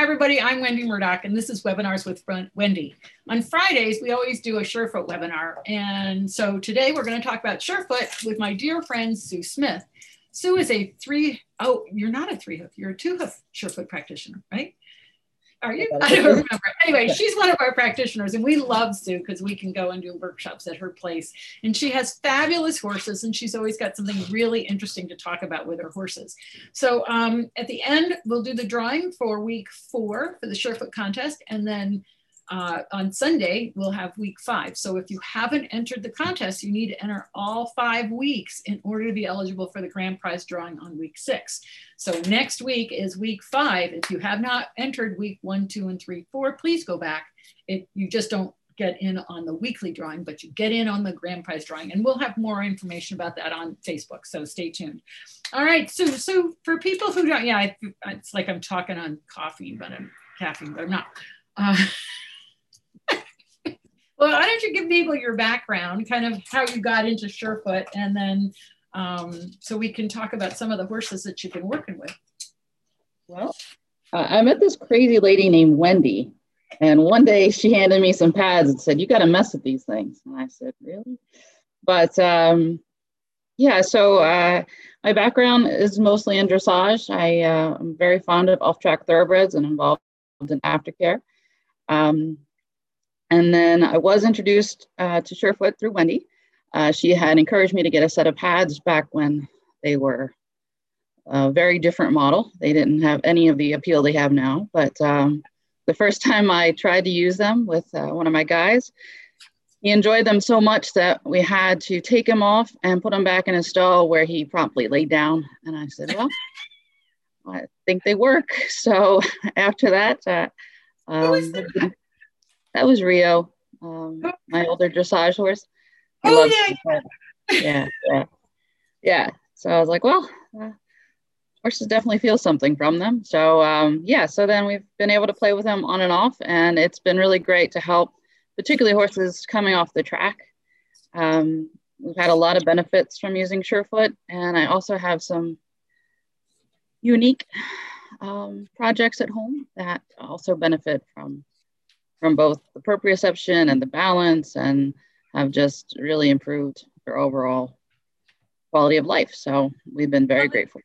Hi, everybody. I'm Wendy Murdoch, and this is Webinars with Wendy. On Fridays, we always do a Surefoot webinar. And so today we're going to talk about Surefoot with my dear friend, Sue Smith. Sue is a three, oh, you're not a three hoof, you're a two hoof Surefoot practitioner, right? Are you? I don't remember. Anyway, she's one of our practitioners, and we love Sue because we can go and do workshops at her place. And she has fabulous horses, and she's always got something really interesting to talk about with her horses. So um, at the end, we'll do the drawing for week four for the Surefoot contest, and then uh, on Sunday, we'll have week five. So if you haven't entered the contest, you need to enter all five weeks in order to be eligible for the grand prize drawing on week six. So next week is week five. If you have not entered week one, two, and three, four, please go back. It, you just don't get in on the weekly drawing, but you get in on the grand prize drawing. And we'll have more information about that on Facebook. So stay tuned. All right. So, so for people who don't, yeah, it's like I'm talking on coffee, but I'm caffeine, but I'm not. Uh, well, why don't you give people your background, kind of how you got into Surefoot, and then um, so we can talk about some of the horses that you've been working with. Well, I met this crazy lady named Wendy, and one day she handed me some pads and said, "You got to mess with these things." And I said, "Really?" But um, yeah, so uh, my background is mostly in dressage. I uh, am very fond of off-track thoroughbreds and involved in aftercare. Um, and then I was introduced uh, to Surefoot through Wendy. Uh, she had encouraged me to get a set of pads back when they were a very different model. They didn't have any of the appeal they have now. But um, the first time I tried to use them with uh, one of my guys, he enjoyed them so much that we had to take him off and put him back in his stall where he promptly laid down. And I said, Well, I think they work. So after that, uh, um, that was Rio, um, my older dressage horse. He oh yeah. yeah, yeah, yeah. So I was like, well, uh, horses definitely feel something from them. So um, yeah, so then we've been able to play with them on and off, and it's been really great to help, particularly horses coming off the track. Um, we've had a lot of benefits from using Surefoot, and I also have some unique um, projects at home that also benefit from from both the proprioception and the balance and have just really improved their overall quality of life. So we've been very grateful.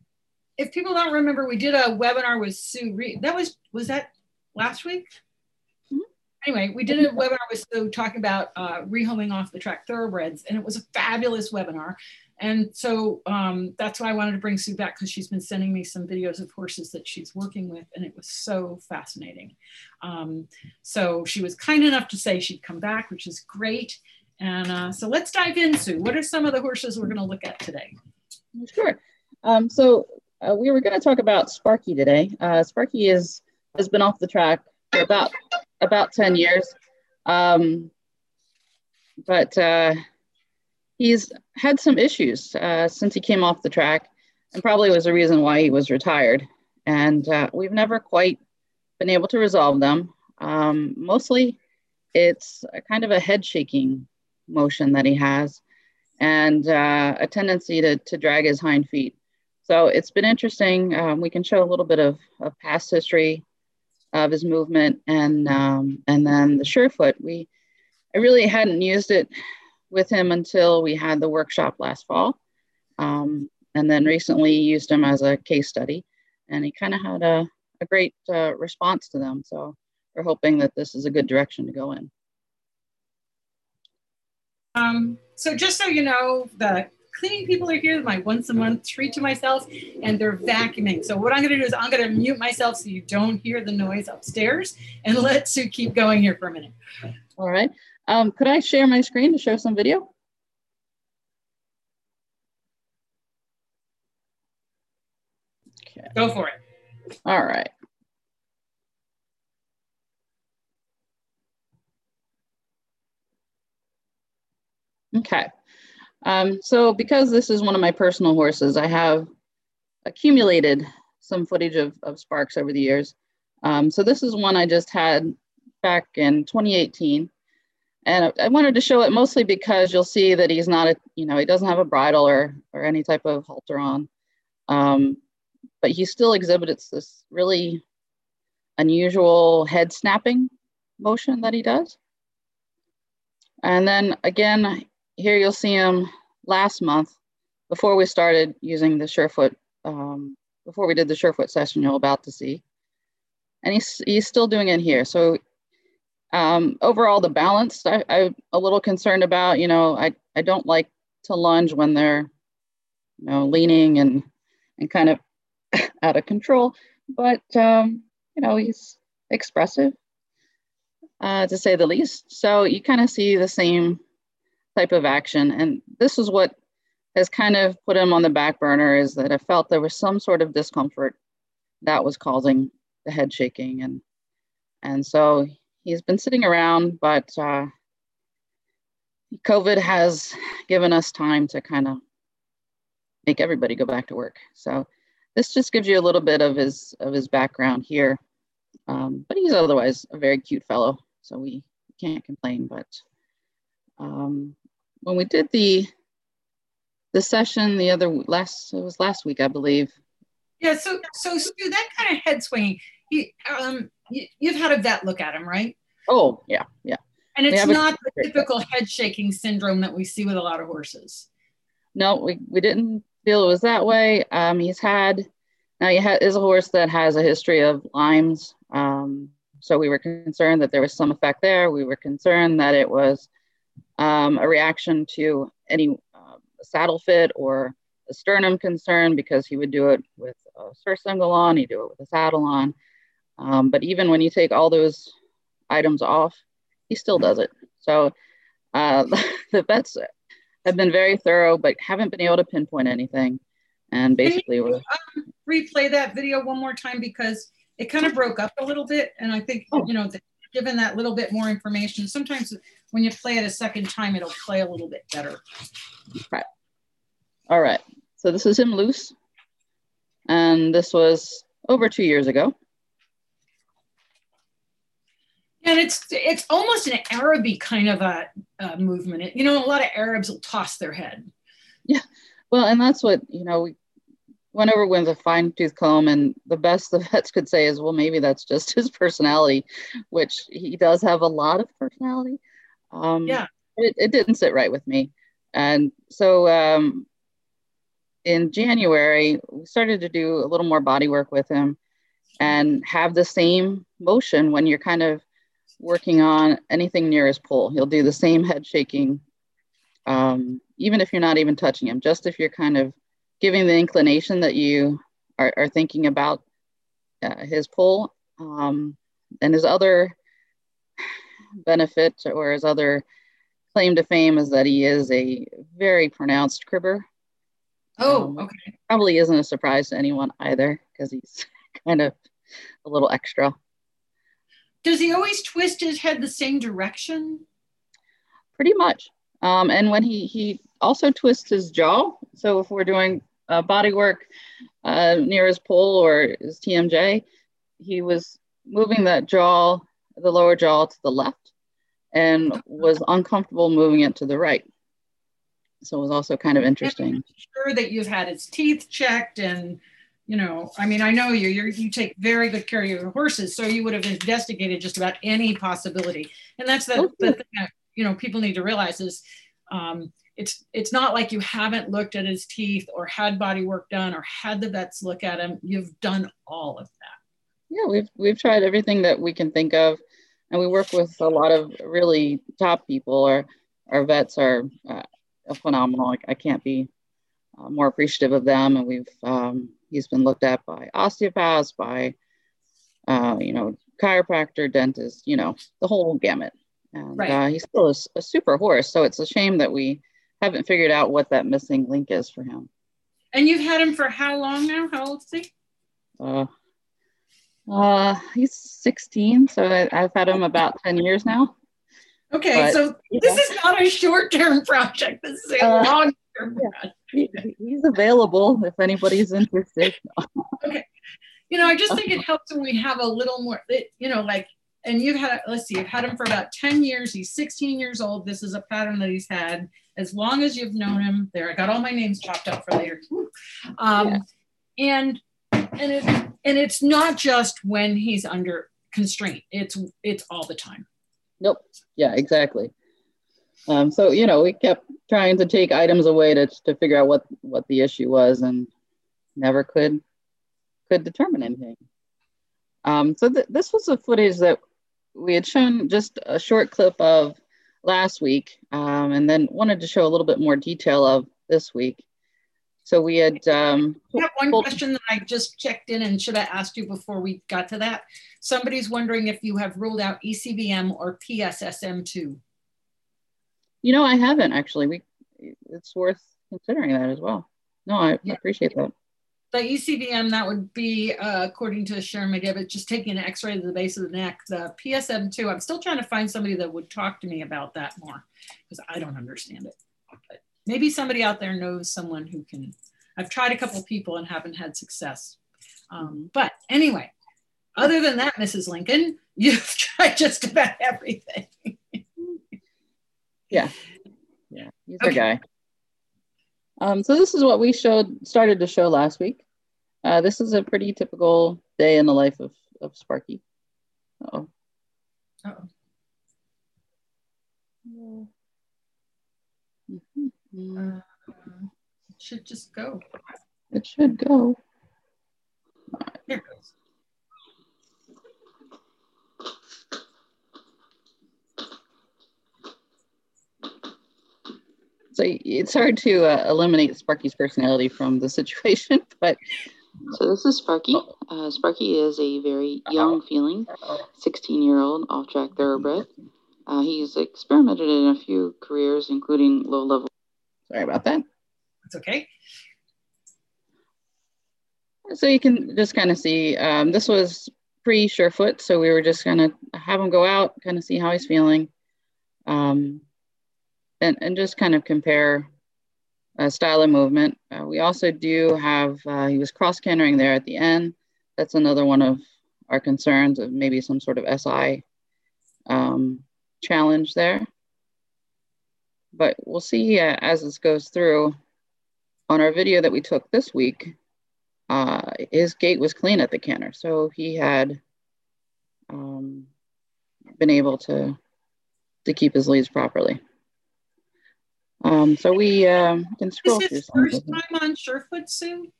If people don't remember, we did a webinar with Sue Reed. That was, was that last week? Mm-hmm. Anyway, we did a webinar with Sue talking about uh, rehoming off the track thoroughbreds, and it was a fabulous webinar. And so um, that's why I wanted to bring Sue back because she's been sending me some videos of horses that she's working with, and it was so fascinating. Um, so she was kind enough to say she'd come back, which is great. And uh, so let's dive in, Sue. What are some of the horses we're going to look at today? Sure. Um, so uh, we were going to talk about Sparky today. Uh, Sparky is has been off the track for about about ten years, um, but uh, he's had some issues uh, since he came off the track, and probably was the reason why he was retired. And uh, we've never quite been able to resolve them. Um, mostly, it's a kind of a head shaking motion that he has, and uh, a tendency to, to drag his hind feet. So it's been interesting. Um, we can show a little bit of, of past history of his movement, and um, and then the Surefoot. We I really hadn't used it with him until we had the workshop last fall. Um, and then recently used him as a case study. And he kind of had a, a great uh, response to them. So we're hoping that this is a good direction to go in. Um, so just so you know, the cleaning people are here, my once a month treat to myself, and they're vacuuming. So what I'm gonna do is I'm gonna mute myself so you don't hear the noise upstairs and let Sue keep going here for a minute. All right. Um, could I share my screen to show some video? Okay. Go for it. All right. Okay. Um, so because this is one of my personal horses, I have accumulated some footage of, of Sparks over the years. Um, so this is one I just had back in 2018. And I wanted to show it mostly because you'll see that he's not a, you know, he doesn't have a bridle or, or any type of halter on. Um, but he still exhibits this really unusual head snapping motion that he does. And then again, here you'll see him last month before we started using the Surefoot, um, before we did the Surefoot session you're about to see. And he's, he's still doing it here. So um, overall, the balance I, I'm a little concerned about, you know, I, I don't like to lunge when they're, you know, leaning and, and kind of out of control, but, um, you know, he's expressive uh, to say the least. So you kind of see the same type of action. And this is what has kind of put him on the back burner is that I felt there was some sort of discomfort that was causing the head shaking. And, and so he's been sitting around, but uh, COVID has given us time to kind of make everybody go back to work. So this just gives you a little bit of his of his background here. Um, but he's otherwise a very cute fellow, so we can't complain. But um, when we did the the session the other last it was last week, I believe. Yeah. So so Stu, that kind of head swinging, you um you've had a vet look at him, right? Oh yeah, yeah. And it's not the typical head shaking syndrome that we see with a lot of horses. No, we, we didn't feel it was that way. Um, he's had now he ha- is a horse that has a history of Lyme's. Um, so we were concerned that there was some effect there. We were concerned that it was um, a reaction to any uh, saddle fit or a sternum concern because he would do it with a surcingle on, he'd do it with a saddle on. Um, but even when you take all those items off, he still does it. So uh, the vets have been very thorough, but haven't been able to pinpoint anything. And basically, we're um, replay that video one more time because it kind of broke up a little bit. And I think, oh. you know, the, given that little bit more information, sometimes when you play it a second time, it'll play a little bit better. Right. All right. So this is him loose. And this was over two years ago. And it's it's almost an Arabic kind of a, a movement. It, you know, a lot of Arabs will toss their head. Yeah, well, and that's what you know. We went over with a fine tooth comb, and the best the vets could say is, well, maybe that's just his personality, which he does have a lot of personality. Um, yeah, it, it didn't sit right with me, and so um, in January we started to do a little more body work with him, and have the same motion when you're kind of working on anything near his poll. He'll do the same head shaking, um, even if you're not even touching him, just if you're kind of giving the inclination that you are, are thinking about uh, his poll. Um, and his other benefit or his other claim to fame is that he is a very pronounced cribber. Oh, um, okay. Probably isn't a surprise to anyone either because he's kind of a little extra. Does he always twist his head the same direction? Pretty much. Um, and when he he also twists his jaw. So if we're doing uh, body work uh, near his poll or his TMJ, he was moving that jaw, the lower jaw, to the left, and was uncomfortable moving it to the right. So it was also kind of interesting. Sure that you've had his teeth checked and you know, I mean, I know you, you you take very good care of your horses, so you would have investigated just about any possibility. And that's the, the thing that, you know, people need to realize is um, it's, it's not like you haven't looked at his teeth or had body work done or had the vets look at him. You've done all of that. Yeah, we've, we've tried everything that we can think of. And we work with a lot of really top people. Our, our vets are uh, phenomenal. I, I can't be uh, more appreciative of them. And we've, um, He's been looked at by osteopaths, by, uh, you know, chiropractor, dentist, you know, the whole gamut. And right. uh, he's still a, a, super horse. So it's a shame that we haven't figured out what that missing link is for him. And you've had him for how long now? How old is he? Uh, uh, he's 16. So I, have had him about 10 years now. Okay. But, so this is not a short term project. This is a uh, long term yeah. project he, he's available if anybody's interested. okay. You know, I just think it helps when we have a little more, you know, like, and you've had, let's see, you've had him for about 10 years. He's 16 years old. This is a pattern that he's had as long as you've known him. There, I got all my names chopped up for later. Um, yeah. And and it and it's not just when he's under constraint. It's it's all the time. Nope. Yeah, exactly. Um, so you know, we kept trying to take items away to to figure out what what the issue was, and never could could determine anything. Um, so th- this was the footage that we had shown just a short clip of last week, um, and then wanted to show a little bit more detail of this week. So we had. Um, I have one question that I just checked in and should have asked you before we got to that. Somebody's wondering if you have ruled out ECVM or PSSM2. You know, I haven't actually. We, it's worth considering that as well. No, I yeah. appreciate that. The ECVM, that would be, uh, according to Sharon McGibbett, just taking an x-ray to the base of the neck. The PSSM2, I'm still trying to find somebody that would talk to me about that more because I don't understand it. But maybe somebody out there knows someone who can. I've tried a couple people and haven't had success. Um, but anyway, other than that, Mrs. Lincoln, you've tried just about everything. Yeah. Yeah. He's okay. guy. Um, so this is what we showed, started to show last week. Uh, this is a pretty typical day in the life of, of Sparky. Uh-oh. Uh-oh. Mm-hmm. Uh, it should just go. It should go. Here goes. So it's hard to uh, eliminate Sparky's personality from the situation, but. So this is Sparky. Uh, Sparky is a very young feeling, 16 year old off track thoroughbred. Uh, he's experimented in a few careers, including low level. Sorry about that. That's okay. So you can just kind of see um, this was pre Surefoot, so we were just going to have him go out, kind of see how he's feeling. Um, and, and just kind of compare uh, style of movement. Uh, we also do have, uh, he was cross cantering there at the end. That's another one of our concerns of maybe some sort of SI um, challenge there. But we'll see uh, as this goes through. On our video that we took this week, uh, his gait was clean at the canter. So he had um, been able to, to keep his leads properly. Um, so we um, can scroll Is his first time on Surefoot soon?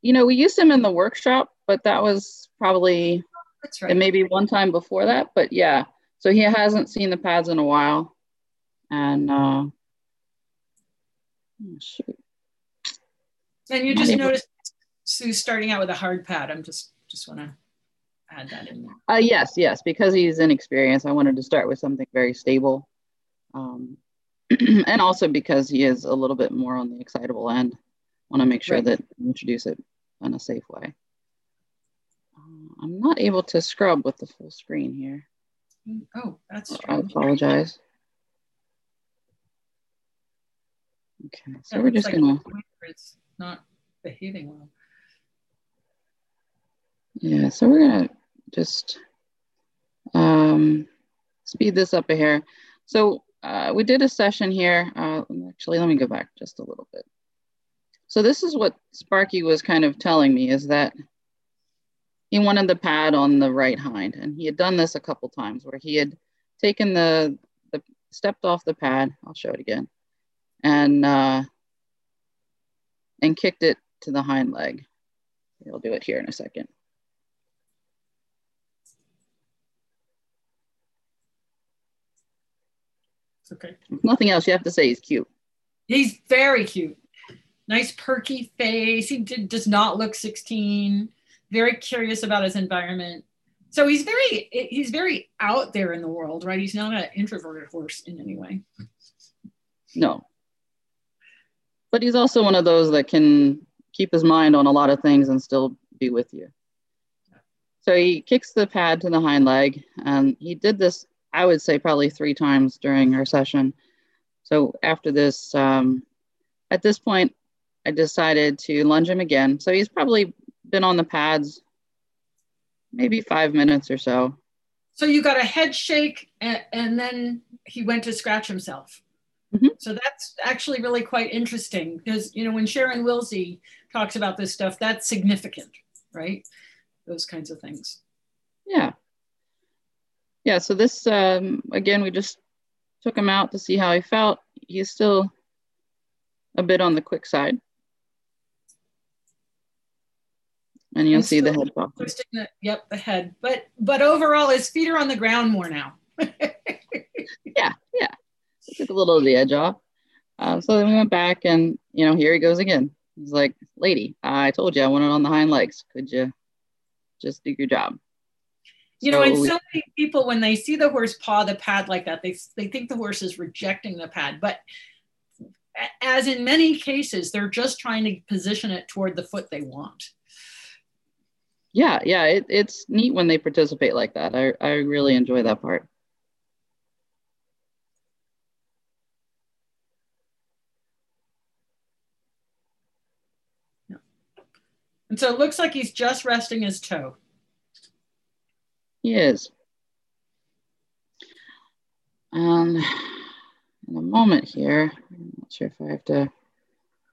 You know, we used him in the workshop, but that was probably That's right. And maybe one time before that. But yeah, so he hasn't seen the pads in a while, and uh, oh, shoot. And you just noticed Sue's starting out with a hard pad. I'm just just want to add that in there. Uh, yes, yes, because he's inexperienced, I wanted to start with something very stable. Um, and also because he is a little bit more on the excitable end. Want to make sure right. that introduce it in a safe way. Uh, I'm not able to scrub with the full screen here. Oh, that's true. I apologize. Okay, so we're just like gonna. It's not behaving well. Yeah, so we're gonna just um, speed this up a hair. So uh, we did a session here. Uh, actually, let me go back just a little bit. So this is what Sparky was kind of telling me is that he wanted the pad on the right hind. And he had done this a couple times where he had taken the, the stepped off the pad. I'll show it again. And, uh, and kicked it to the hind leg. He'll do it here in a second. Okay. Nothing else you have to say. He's cute. He's very cute. Nice perky face. He did, does not look 16. Very curious about his environment. So he's very he's very out there in the world, right? He's not an introverted horse in any way. No. But he's also one of those that can keep his mind on a lot of things and still be with you. So he kicks the pad to the hind leg, and he did this I would say probably three times during our session. So after this, um, at this point, I decided to lunge him again. So he's probably been on the pads maybe five minutes or so. So you got a head shake and, and then he went to scratch himself. Mm-hmm. So that's actually really quite interesting because, you know, when Sharon Wilsie talks about this stuff, that's significant. right? Those kinds of things. Yeah. Yeah. So this, um, again, we just took him out to see how he felt. He's still a bit on the quick side. And you'll and see the head pop. The, yep, the head. But but overall, his feet are on the ground more now. yeah, yeah. took a little of the edge off. Uh, so then we went back, and you know, here he goes again. He's like, "Lady, I told you I wanted on the hind legs. Could you just do your job?" You know, and so many people when they see the horse paw the pad like that, they they think the horse is rejecting the pad, but as in many cases, they're just trying to position it toward the foot they want. Yeah, yeah, it, it's neat when they participate like that. I, I really enjoy that part. And so it looks like he's just resting his toe. He is. And um, in a moment here, I'm not sure if I have to.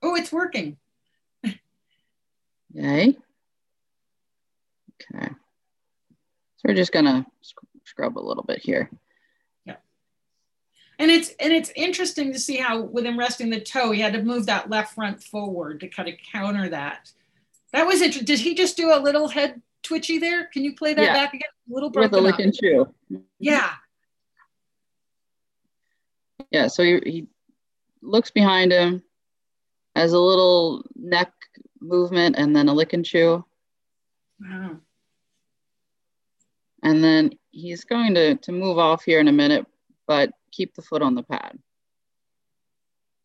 Oh, it's working. Yay. Okay. So we're just gonna scrub a little bit here. Yeah. And it's and it's interesting to see how with him resting the toe, he had to move that left front forward to kind of counter that. That was interesting. Did he just do a little head twitchy there? Can you play that yeah. back again? A little broken With a lick and chew. Yeah. Yeah, so he, he looks behind him, has a little neck movement, and then a lick and chew. Wow. And then he's going to, to move off here in a minute, but keep the foot on the pad.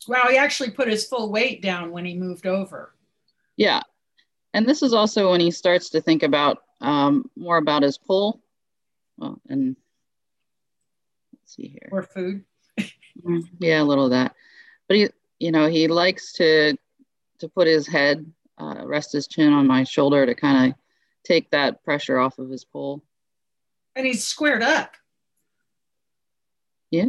Wow, he actually put his full weight down when he moved over. Yeah, and this is also when he starts to think about um, more about his poll. Well, and let's see here. Or food. Mm, yeah, a little of that. But he, you know, he likes to to put his head, uh, rest his chin on my shoulder to kind of take that pressure off of his poll. And he's squared up. He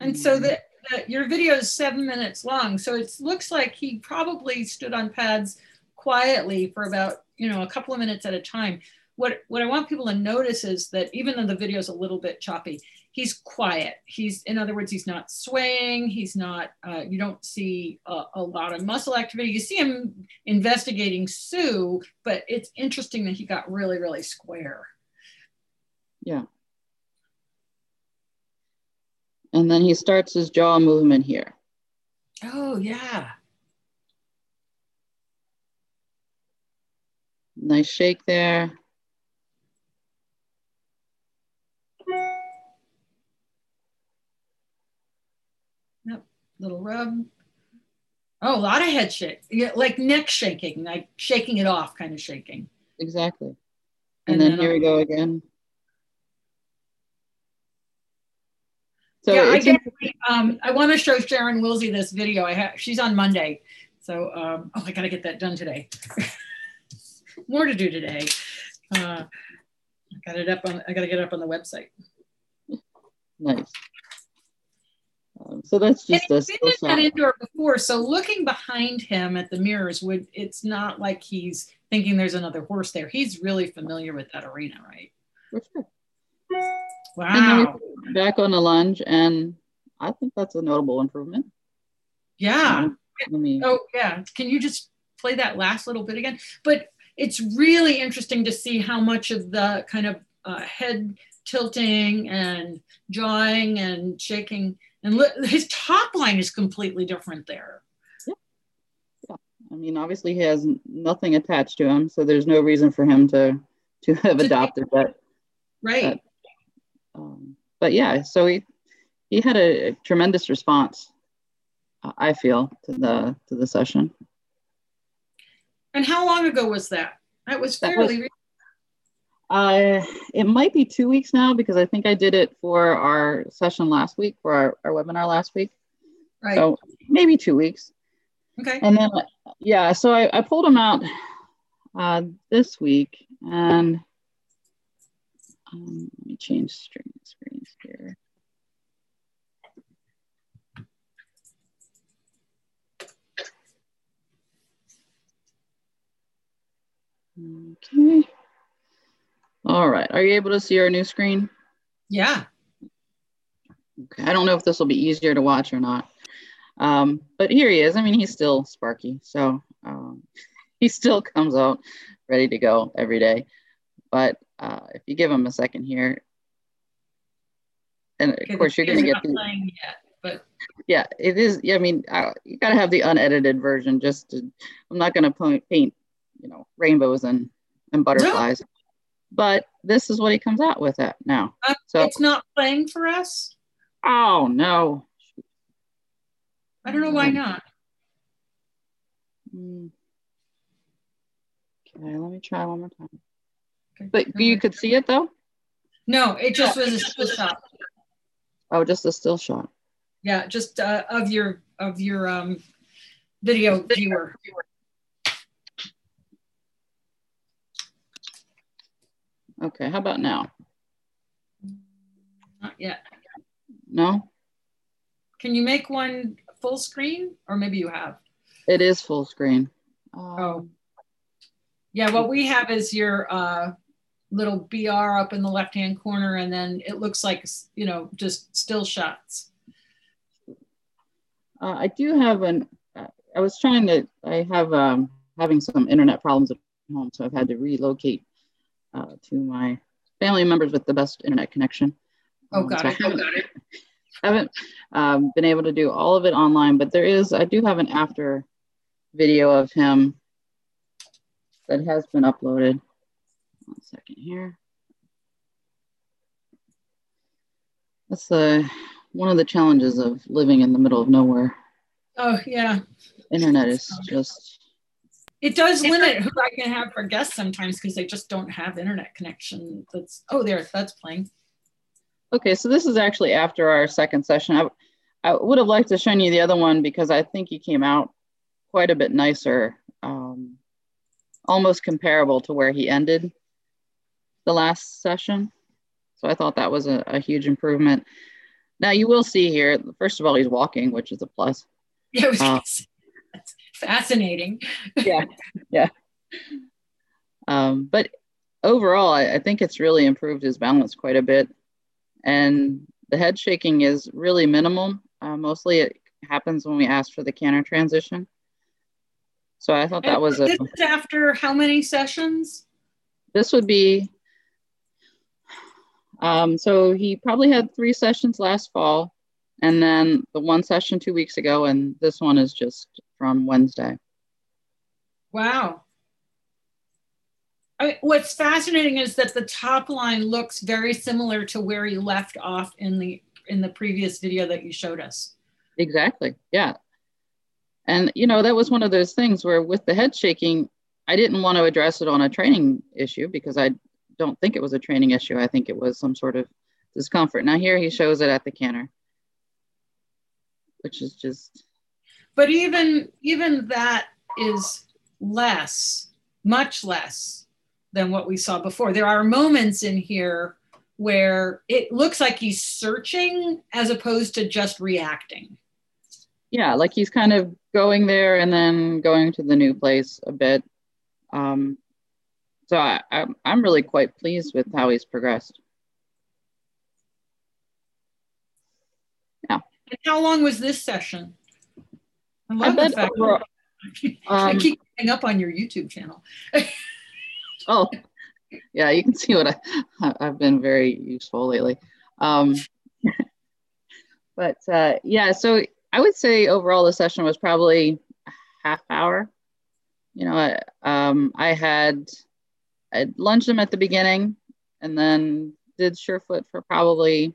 And so the, your video is seven minutes long. So it looks like he probably stood on pads quietly for about, you know, a couple of minutes at a time. What, what I want people to notice is that even though the video is a little bit choppy, he's quiet. He's, in other words, he's not swaying. He's not, uh, you don't see a, a, lot of muscle activity. You see him investigating Sue, but it's interesting that he got really, really square. Yeah. And then he starts his jaw movement here. Oh, yeah. Nice shake there. Yep, little rub. Oh, a lot of head shake, yeah, like neck shaking, like shaking it off, kind of shaking. Exactly. And, and then, then, here I'll, we go again. So yeah, I get. Um, I want to show Sharon Wilsie this video. I have. She's on Monday, so um, oh, I gotta get that done today. More to do today. Uh, I got it up on. I gotta get it up on the website. Nice. Um, so that's just and a. Been in that indoor before, so looking behind him at the mirrors would. It's not like he's thinking there's another horse there. He's really familiar with that arena, right? For sure. Wow. back on the lunge, and I think that's a notable improvement. Yeah. me... Oh, yeah. Can you just play that last little bit again? But it's really interesting to see how much of the kind of uh, head tilting and jawing and shaking and li- his top line is completely different there. Yeah. yeah. I mean, obviously he has nothing attached to him, so there's no reason for him to to have adopted that. Right. That um, but yeah, so he he had a, a tremendous response. Uh, I feel to the to the session. And how long ago was that? That was fairly. That was, uh, it might be two weeks now because I think I did it for our session last week for our, our webinar last week. Right. So maybe two weeks. Okay. And then, yeah, so I, I pulled them out uh, this week and um, let me change screen screens here. Okay. All right. Are you able to see our new screen? Yeah. Okay. I don't know if this will be easier to watch or not. Um, but here he is. I mean, he's still Sparky. So um, he still comes out ready to go every day. But uh, if you give him a second here, and of course you're going to get the, yet, but yeah, it is. Yeah, I mean, uh, you got to have the unedited version. Just to, I'm not going to paint, you know, rainbows and and butterflies. No. But this is what he comes out with it now. Uh, so it's not playing for us. Oh no! I don't know why not. Hmm. Okay, let me try one more time. Okay. But you could see it though? No, it just was a still shot. Oh, just a still shot. Yeah, just uh, of your of your um, video viewer. Okay, how about now? Not yet. No? Can you make one full screen or maybe you have? It is full screen. Um, oh. Yeah, what we have is your uh, little BR up in the left hand corner, and then it looks like, you know, just still shots. Uh, I do have an, I was trying to, I have um, having some internet problems at home, so I've had to relocate uh, to my family members with the best internet connection. Oh, got um, so it. Oh, got it. haven't um, been able to do all of it online, but there is, I do have an after video of him that has been uploaded. One second here. That's the one of the challenges of living in the middle of nowhere. Oh yeah. Internet is just it does limit who I can have for guests sometimes because they just don't have internet connection. That's oh there, that's playing. Okay, so this is actually after our second session. I, I would have liked to show you the other one because I think he came out quite a bit nicer, um, almost comparable to where he ended the last session. So I thought that was a, a huge improvement. Now you will see here, first of all, he's walking, which is a plus. Yeah, uh, that's fascinating. yeah, yeah. Um, but overall, I, I think it's really improved his balance quite a bit. And the head shaking is really minimal. Uh, mostly it happens when we ask for the canter transition. So I thought that was a. This is after how many sessions? This would be. Um, so he probably had three sessions last fall, and then the one session two weeks ago, and this one is just from Wednesday. Wow. I, what's fascinating is that the top line looks very similar to where you left off in the in the previous video that you showed us. Exactly. Yeah. And you know, that was one of those things where with the head shaking, I didn't want to address it on a training issue because I don't think it was a training issue. I think it was some sort of discomfort. Now here he shows it at the canter, which is just but even even that is less, much less than what we saw before. There are moments in here where it looks like he's searching as opposed to just reacting. Yeah, like he's kind of going there and then going to the new place a bit. Um, so I, I'm, I'm really quite pleased with how he's progressed. Yeah. And how long was this session? I love I the fact over, um, I keep getting up on your YouTube channel. oh, yeah, you can see what I, I've been very useful lately. Um, but uh, yeah, so I would say overall the session was probably half hour. You know, I, um, I had I lunged him at the beginning and then did Surefoot for probably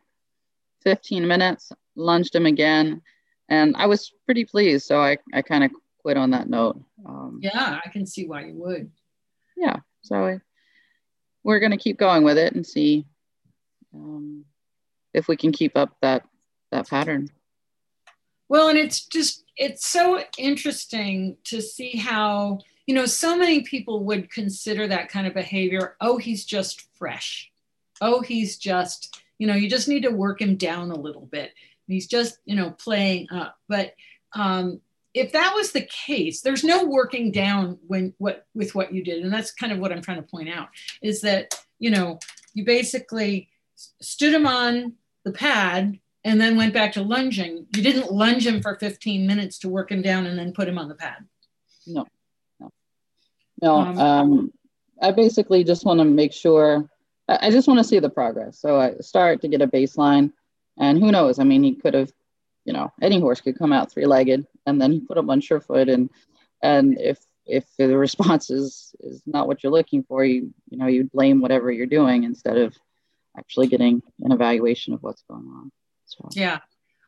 15 minutes, lunged him again, and I was pretty pleased. So I, I kind of quit on that note. Um, yeah, I can see why you would. Yeah, so we're going to keep going with it and see um, if we can keep up that that pattern. Well, and it's just it's so interesting to see how you know so many people would consider that kind of behavior. Oh, he's just fresh. Oh, he's just you know you just need to work him down a little bit. He's just you know playing up, but um, if that was the case, there's no working down when what with what you did, and that's kind of what I'm trying to point out is that you know you basically stood him on the pad and then went back to lunging. You didn't lunge him for 15 minutes to work him down and then put him on the pad. No, no. Um, um, I basically just want to make sure. I just want to see the progress. So I start to get a baseline, and who knows? I mean, he could have, you know, any horse could come out three-legged, and then he put him on surefoot, and and if if the response is is not what you're looking for, you you know you blame whatever you're doing instead of actually getting an evaluation of what's going on. So. Yeah.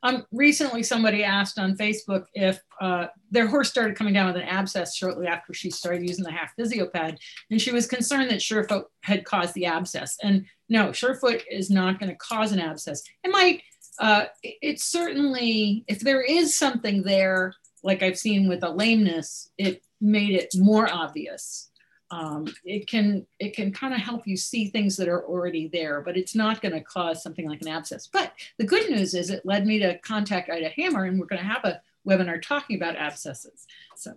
Um, recently, somebody asked on Facebook if uh, their horse started coming down with an abscess shortly after she started using the half physio pad, and she was concerned that Surefoot had caused the abscess. And no, Surefoot is not going to cause an abscess. It might. Uh, it certainly, if there is something there, like I've seen with a lameness, it made it more obvious um, it can it can kind of help you see things that are already there, but it's not going to cause something like an abscess. But the good news is it led me to contact Ida Hammer, and we're going to have a webinar talking about abscesses. So,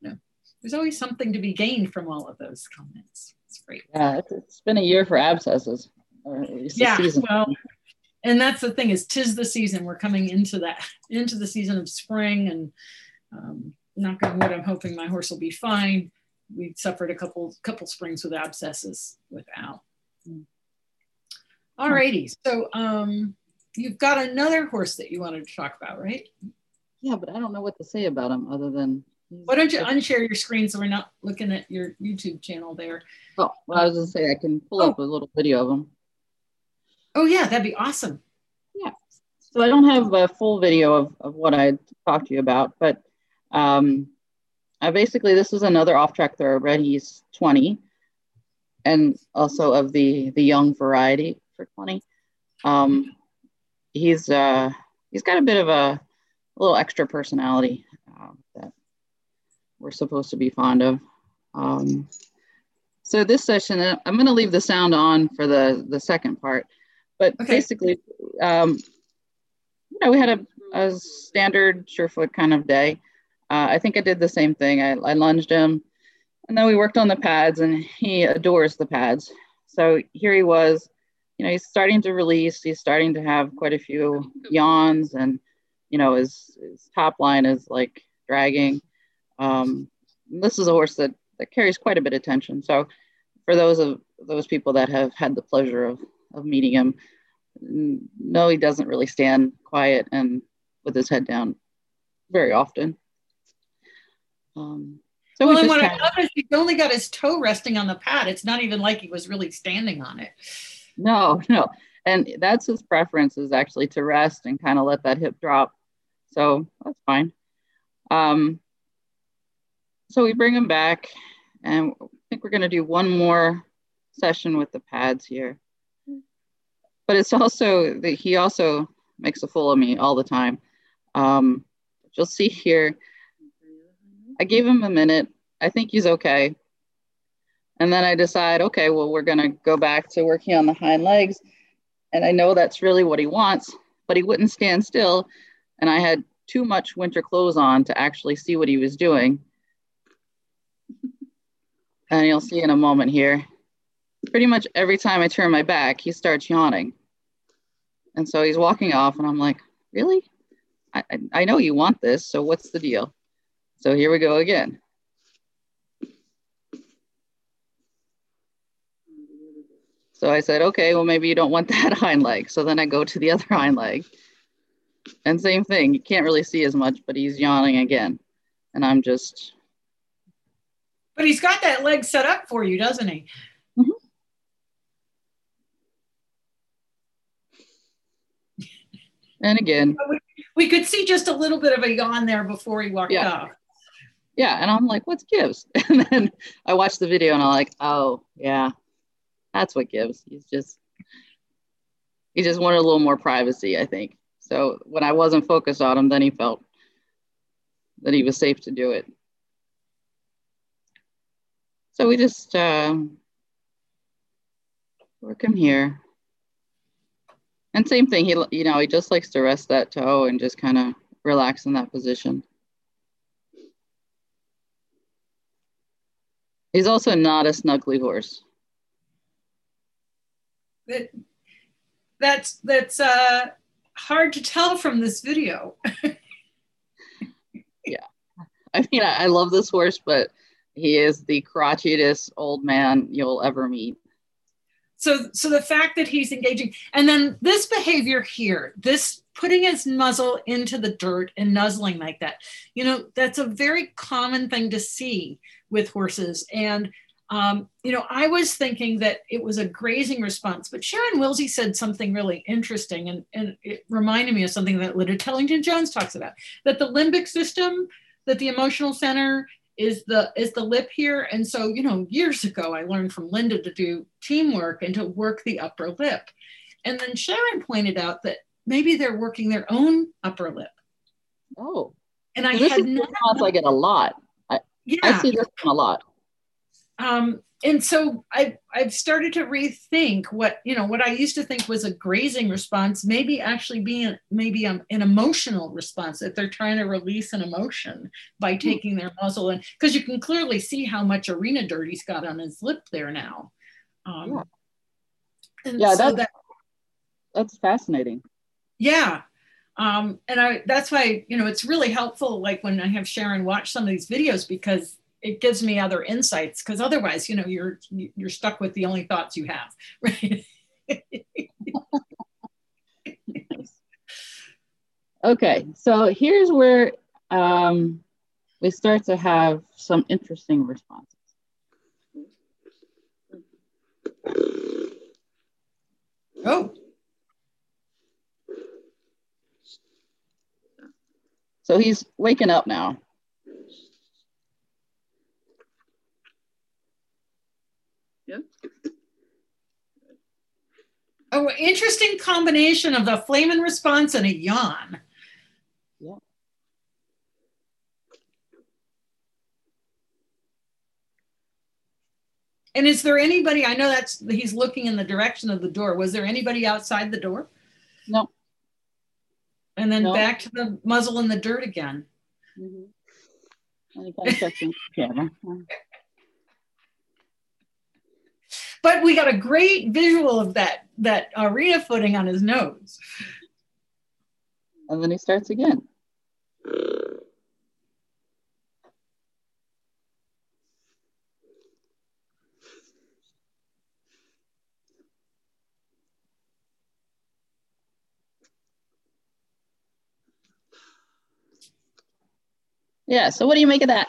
you know, there's always something to be gained from all of those comments. It's great. Yeah, it's been a year for abscesses. yeah, well, and that's the thing is, tis the season. We're coming into that into the season of spring, and um, knock on wood, I'm hoping my horse will be fine we suffered a couple couple springs with abscesses with Al. All righty. So um, you've got another horse that you wanted to talk about, right? Yeah, but I don't know what to say about him other than. Why don't you unshare your screen so we're not looking at your YouTube channel there? Oh, well, I was going to say I can pull oh. up a little video of him. Oh, yeah, that'd be awesome. Yeah. So I don't have a full video of, of what I talked to you about, but um, uh, basically, this is another off-track thoroughbred. He's 20, and also of the the young variety for 20. Um, he's uh, he's got a bit of a, a little extra personality uh, that we're supposed to be fond of. Um, so this session, uh, I'm going to leave the sound on for the the second part, but okay. basically, um, you know, we had a, a standard surefoot kind of day. Uh, I think I did the same thing. I, I lunged him, and then we worked on the pads, and he adores the pads. So here he was, you know, he's starting to release. He's starting to have quite a few yawns, and you know, his, his top line is like dragging. Um, this is a horse that that carries quite a bit of tension. So for those of those people that have had the pleasure of of meeting him, no, he doesn't really stand quiet and with his head down very often. Um, so well, and what I noticed, he only got his toe resting on the pad. It's not even like he was really standing on it. No, no. And that's his preference is actually to rest and kind of let that hip drop. So that's fine. Um, so we bring him back and I think we're going to do one more session with the pads here. But it's also that he also makes a fool of me all the time. Um, you'll see here, I gave him a minute. I think he's okay. And then I decide, okay, well, we're going to go back to working on the hind legs. And I know that's really what he wants, but he wouldn't stand still. And I had too much winter clothes on to actually see what he was doing. and you'll see in a moment here, pretty much every time I turn my back, he starts yawning. And so he's walking off, and I'm like, really? I, I know you want this, so what's the deal? So here we go again. So I said, okay, well, maybe you don't want that hind leg. So then I go to the other hind leg. And same thing, you can't really see as much, but he's yawning again. And I'm just. But he's got that leg set up for you, doesn't he? Mm-hmm. And again, we, we, could see just a little bit of a yawn there before he walked yeah. off yeah. And I'm like, what's gives? And then I watched the video and I'm like, oh, yeah, that's what gives. He's just, he just wanted a little more privacy, I think. So when I wasn't focused on him, then he felt that he was safe to do it. So we just uh, work him here. And same thing, he, you know, he just likes to rest that toe and just kind of relax in that position. He's also not a snuggly horse. That, that's that's uh, hard to tell from this video. yeah, I mean, I, I love this horse, but he is the crotchetiest old man you'll ever meet. So, so the fact that he's engaging, and then this behavior here, this putting his muzzle into the dirt and nuzzling like that, you know, that's a very common thing to see with horses. And um, you know, I was thinking that it was a grazing response, but Sharon Wilsie said something really interesting, and, and it reminded me of something that Linda Tellington Jones talks about that the limbic system, that the emotional center is the is the lip here. And so you know years ago i learned from linda to do TTEAM work and to work the upper lip. And then sharon pointed out that maybe they're working their own upper lip oh and i this had is i get a lot I, yeah. I see this a lot um, and so I've I've started to rethink what you know what I used to think was a grazing response, maybe actually being maybe an emotional response that they're trying to release an emotion by hmm. taking their muzzle and because you can clearly see how much arena dirt he's got on his lip there now. Um, yeah, yeah so that's, that, that's fascinating. Yeah, um, and I that's why you know it's really helpful like when I have Sharon watch some of these videos because it gives me other insights because otherwise you know you're you're stuck with the only thoughts you have right? Okay so here's where um, we start to have some interesting responses. Oh so he's waking up now Yeah. Oh, interesting combination of the flehmen response and a yawn. Yeah. And is there anybody? I know that's he's looking in the direction of the door. Was there anybody outside the door? No. And then no. back to the muzzle in the dirt again. Mm-hmm. but we got a great visual of that that arena footing on his nose. And then he starts again. Yeah, so what do you make of that?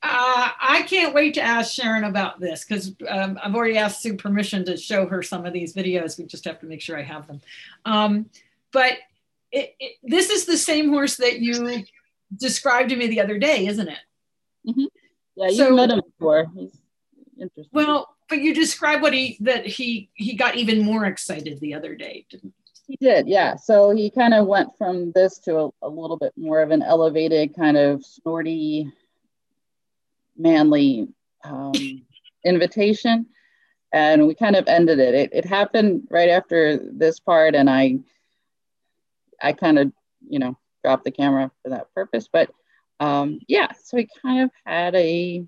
Uh, I can't wait to ask Sharon about this because um, I've already asked Sue permission to show her some of these videos. We just have to make sure I have them. Um, but it, it, this is the same horse that you described to me the other day, isn't it? Mm-hmm. Yeah, you so, met him before. He's interesting. Well, but you described what he that he he got even more excited the other day, didn't he? did, yeah. So he kind of went from this to a, a little bit more of an elevated kind of snorty manly um, invitation and we kind of ended it. it. It happened right after this part and I I kind of, you know, dropped the camera for that purpose. But um, yeah, so he kind of had a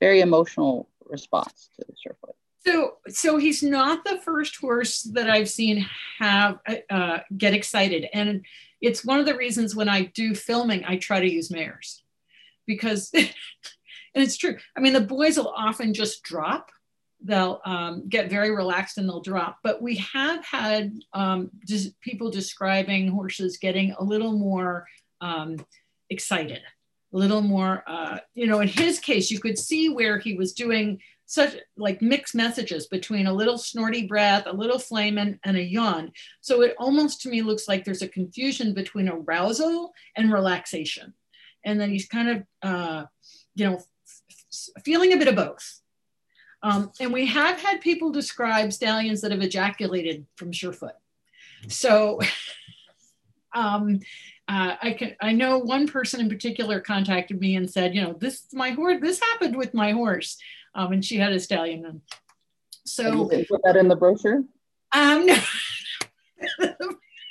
very emotional response to the Surefoot. So, so he's not the first horse that I've seen have uh, get excited, and it's one of the reasons when I do filming, I try to use mares because And it's true. I mean, the boys will often just drop. They'll um, get very relaxed and they'll drop. But we have had um, just people describing horses getting a little more um, excited, a little more, uh, you know, in his case, you could see where he was doing such like mixed messages between a little snorty breath, a little flame, and, and a yawn. So it almost to me looks like there's a confusion between arousal and relaxation. And then he's kind of, uh, you know, feeling a bit of both. Um, and we have had people describe stallions that have ejaculated from Surefoot. So um, uh, I can I know one person in particular contacted me and said, you know, this my horse, this happened with my horse, um, and she had a stallion. And so put that in the brochure. Um, no.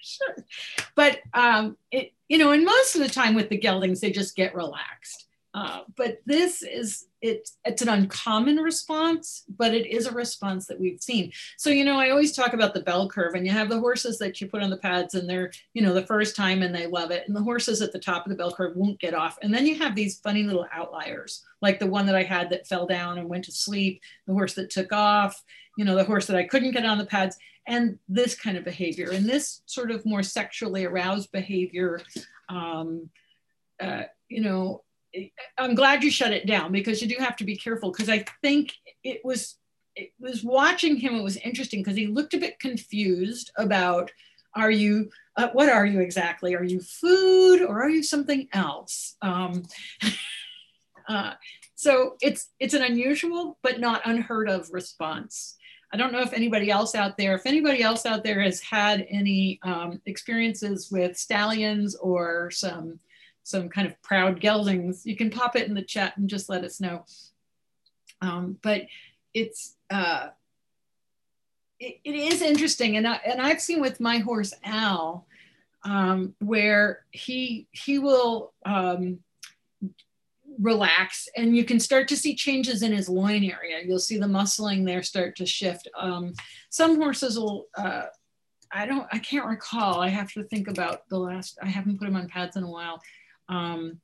sure. But um, it, you know, and most of the time with the geldings, they just get relaxed Uh, but this is it, it's an uncommon response, but it is a response that we've seen. So, you know, I always talk about the bell curve and you have the horses that you put on the pads and they're, you know, the first time and they love it. And the horses at the top of the bell curve won't get off. And then you have these funny little outliers, like the one that I had that fell down and went to sleep, the horse that took off, you know, the horse that I couldn't get on the pads and this kind of behavior and this sort of more sexually aroused behavior um, uh, you know i'm glad you shut it down because you do have to be careful because i think it was it was watching him it was interesting because he looked a bit confused about are you uh, what are you exactly? Are you food or are you something else? Um, uh, so it's it's an unusual but not unheard of response. I don't know if anybody else out there, if anybody else out there has had any um, experiences with stallions or some some kind of proud geldings, you can pop it in the chat and just let us know. Um, but it's uh, it, it is interesting, and I, and I've seen with my horse Al um, where he he will um, relax and you can start to see changes in his loin area. You'll see the muscling there start to shift. Um, some horses will, uh, I don't, I can't recall. I have to think about the last, I haven't put him on pads in a while. Um,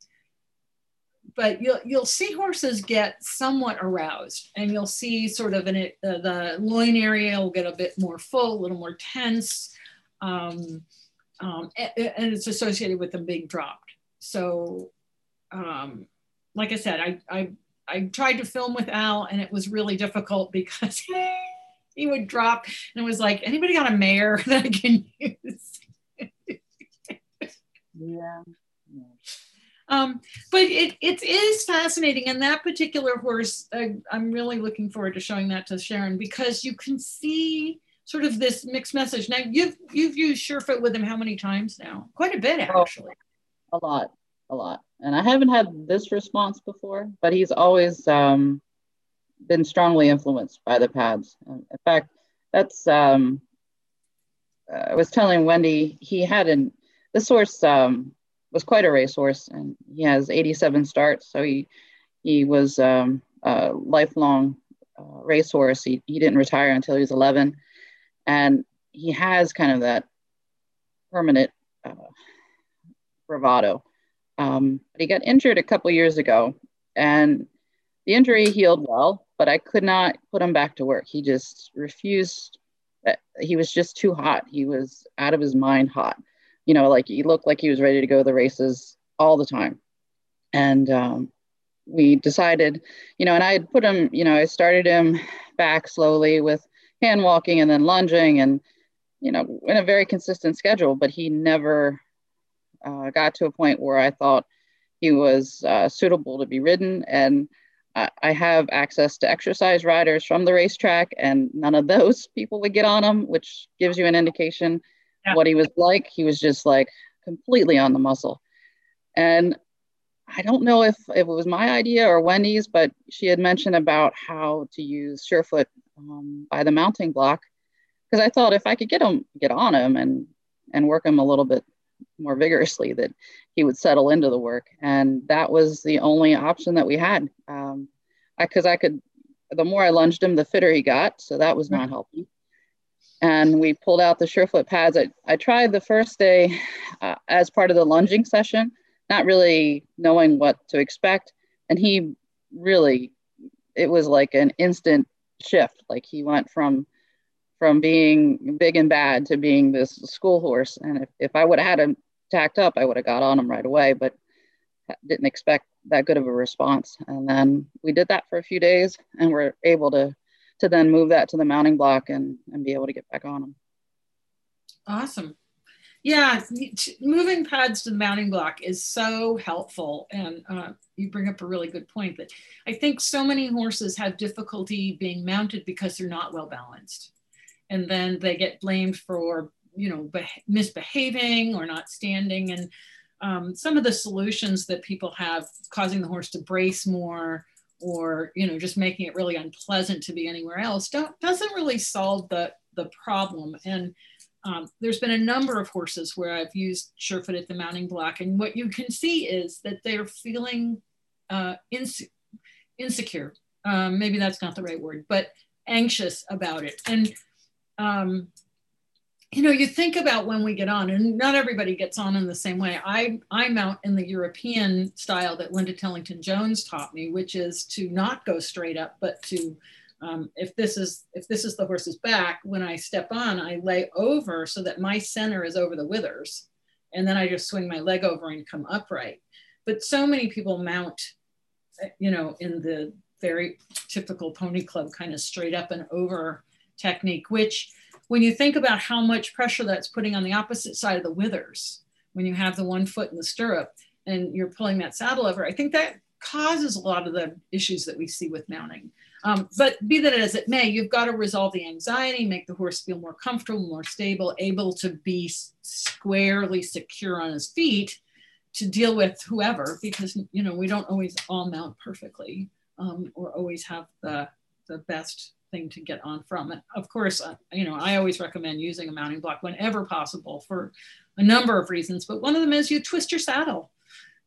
but you'll, you'll see horses get somewhat aroused and you'll see sort of it, uh, the loin area will get a bit more full, a little more tense. Um, um, and, and, it's associated with them being dropped. So um, like I said, I, I, I tried to film with Al and it was really difficult because he would drop and it was like, anybody got a mare that I can use? yeah. Um, but it, it is fascinating. And that particular horse, uh, I'm really looking forward to showing that to Sharon because you can see sort of this mixed message. Now you've, you've used Surefoot with him how many times now? Quite a bit oh, actually. Oh, a lot, a lot and I haven't had this response before, but he's always um, been strongly influenced by the pads. In fact, that's um, I was telling Wendy he had an this horse um, was quite a racehorse, and he has 87 starts, so he he was um, a lifelong uh, racehorse. He he didn't retire until he was 11, and he has kind of that permanent uh, bravado um, but he got injured a couple years ago, and the injury healed well, but I could not put him back to work. He just refused. Uh, he was just too hot. He was out of his mind hot. You know, like he looked like he was ready to go to the races all the time. And um, we decided, you know, and I had put him, you know, I started him back slowly with hand walking and then lunging and, you know, in a very consistent schedule, but he never uh, got to a point where I thought he was uh, suitable to be ridden. And I, I have access to exercise riders from the racetrack, and none of those people would get on him, which gives you an indication yeah. what he was like. He was just like completely on the muscle. And I don't know if, if it was my idea or Wendy's, but she had mentioned about how to use Surefoot um, by the mounting block. Because I thought if I could get him, get on him and and work him a little bit more vigorously that he would settle into the work and that was the only option that we had um, because I, I, could the more i lunged him the fitter he got so that was not helping and we pulled out the surefoot pads i, I tried the first day uh, as part of the lunging session not really knowing what to expect and he really it was like an instant shift like he went from from being big and bad to being this school horse. And if, if I would have had him tacked up, I would have got on him right away, but didn't expect that good of a response. And then we did that for a few days and we're able to to then move that to the mounting block and, and be able to get back on them. Awesome. Yeah, moving pads to the mounting block is so helpful. And uh, you bring up a really good point that I think so many horses have difficulty being mounted because they're not well balanced and then they get blamed for you know misbehaving or not standing and um, some of the solutions that people have causing the horse to brace more or you know just making it really unpleasant to be anywhere else don't doesn't really solve the the problem and um, there's been a number of horses where I've used Surefoot at the mounting block, and what you can see is that they're feeling uh, inse- insecure. Um, maybe that's not the right word, but anxious about it. And um, you know, you think about when we get on, and not everybody gets on in the same way. I I mount in the European style that Linda tellington Jones taught me, which is to not go straight up, but to um, if this is if this is the horse's back, when I step on, I lay over so that my center is over the withers, and then I just swing my leg over and come upright. But so many people mount, you know, in the very typical pony club kind of straight up and over technique, which when you think about how much pressure that's putting on the opposite side of the withers, when you have the one foot in the stirrup and you're pulling that saddle over, I think that causes a lot of the issues that we see with mounting. Um, but be that as it may, you've got to resolve the anxiety, make the horse feel more comfortable, more stable, able to be squarely secure on his feet to deal with whoever, because you know we don't always all mount perfectly um, or always have the the best thing to get on from. And of course, uh, you know, I always recommend using a mounting block whenever possible for a number of reasons. But one of them is you twist your saddle.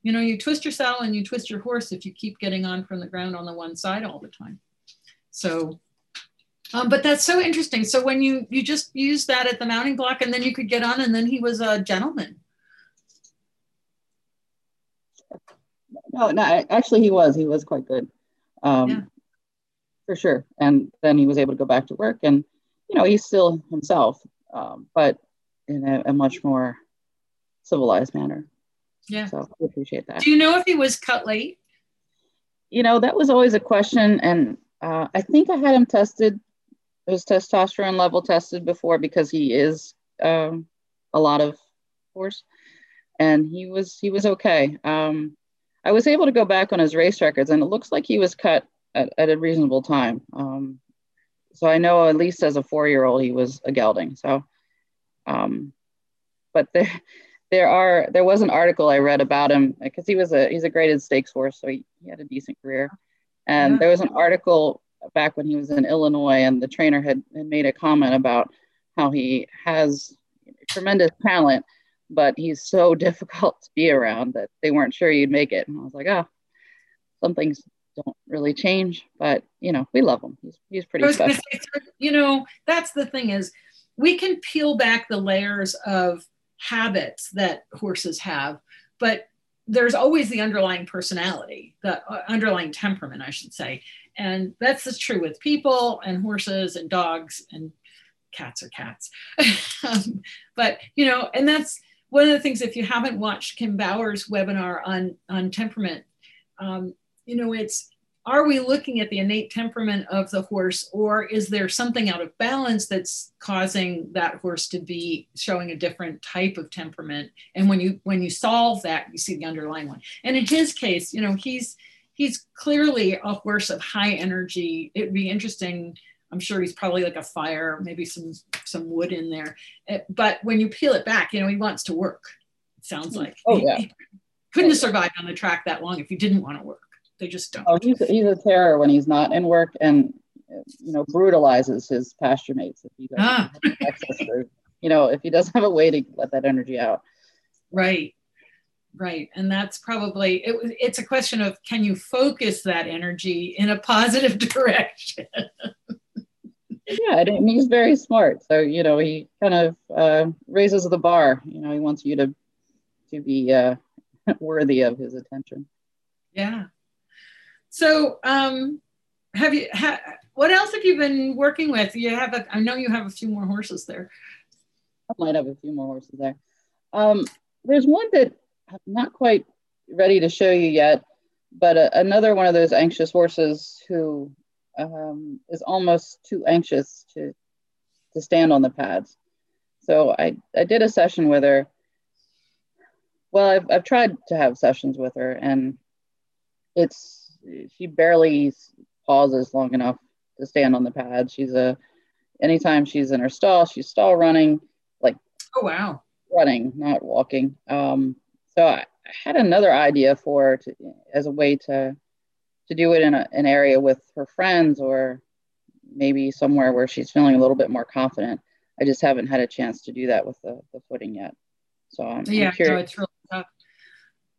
You know, you twist your saddle and you twist your horse if you keep getting on from the ground on the one side all the time. So, um, but that's so interesting. So when you you just use that at the mounting block, and then you could get on, and then he was a gentleman. No, no, actually, he was. He was quite good. Um, yeah for sure. And then he was able to go back to work, and you know he's still himself, um, but in a, a, much more civilized manner. Yeah, so I appreciate that. Do you know if he was cut late? You know that was always a question, and uh, I think I had him tested, his testosterone level tested before because he is um, a lot of horse, and he was he was okay. Um, I was able to go back on his race records, and it looks like he was cut at, at a reasonable time. Um, so I know at least as a four-year-old he was a gelding. So, um, but there, there are there was an article I read about him because he was a he's a graded stakes horse, so he, he had a decent career. And yeah. there was an article back when he was in Illinois, and the trainer had, had made a comment about how he has tremendous talent, but he's so difficult to be around that they weren't sure you'd make it. And I was like, oh, something's don't really change, but you know, we love him. He's, he's pretty special. Say, you know, that's the thing is we can peel back the layers of habits that horses have, but there's always the underlying personality, the uh, underlying temperament, I should say. And that's just true with people and horses and dogs and cats are cats. um, but, you know, and that's one of the things, if you haven't watched Kim Bauer's webinar on, on temperament, um, you know, it's are we looking at the innate temperament of the horse or is there something out of balance that's causing that horse to be showing a different type of temperament? And when you when you solve that you see the underlying one. And in his case you know he's he's clearly a horse of high energy. It'd be interesting i'm sure he's probably like a fire maybe some some wood in there. Eh, but when you peel it back you know he wants to work it sounds like. Oh yeah. he couldn't have survived on the track that long if he didn't want to work they just don't. Oh, he's, he's a terror when he's not in work and, you know, brutalizes his pasture mates if he doesn't ah. have access to, you know, if he doesn't have a way to let that energy out. Right. Right. And that's probably, it, it's a question of can you focus that energy in a positive direction? yeah, and he's very smart. So, you know, he kind of uh, raises the bar. You know, he wants you to to be uh, worthy of his attention. Yeah, so, um, have you? Ha, what else have you been working with? You have. A, I know you have a few more horses there. I might have a few more horses there. Um, there's one that I'm not quite ready to show you yet, but uh, another one of those anxious horses who um, is almost too anxious to to stand on the pads. So I, I did a session with her. Well, I've, I've tried to have sessions with her, and it's she barely pauses long enough to stand on the pad. She's a anytime she's in her stall, she's stall running, like oh wow, running, not walking. Um, so I, I had another idea for to, as a way to to do it in a, an area with her friends or maybe somewhere where she's feeling a little bit more confident. I just haven't had a chance to do that with the, the footing yet. So I'm, yeah, I'm no, it's really tough.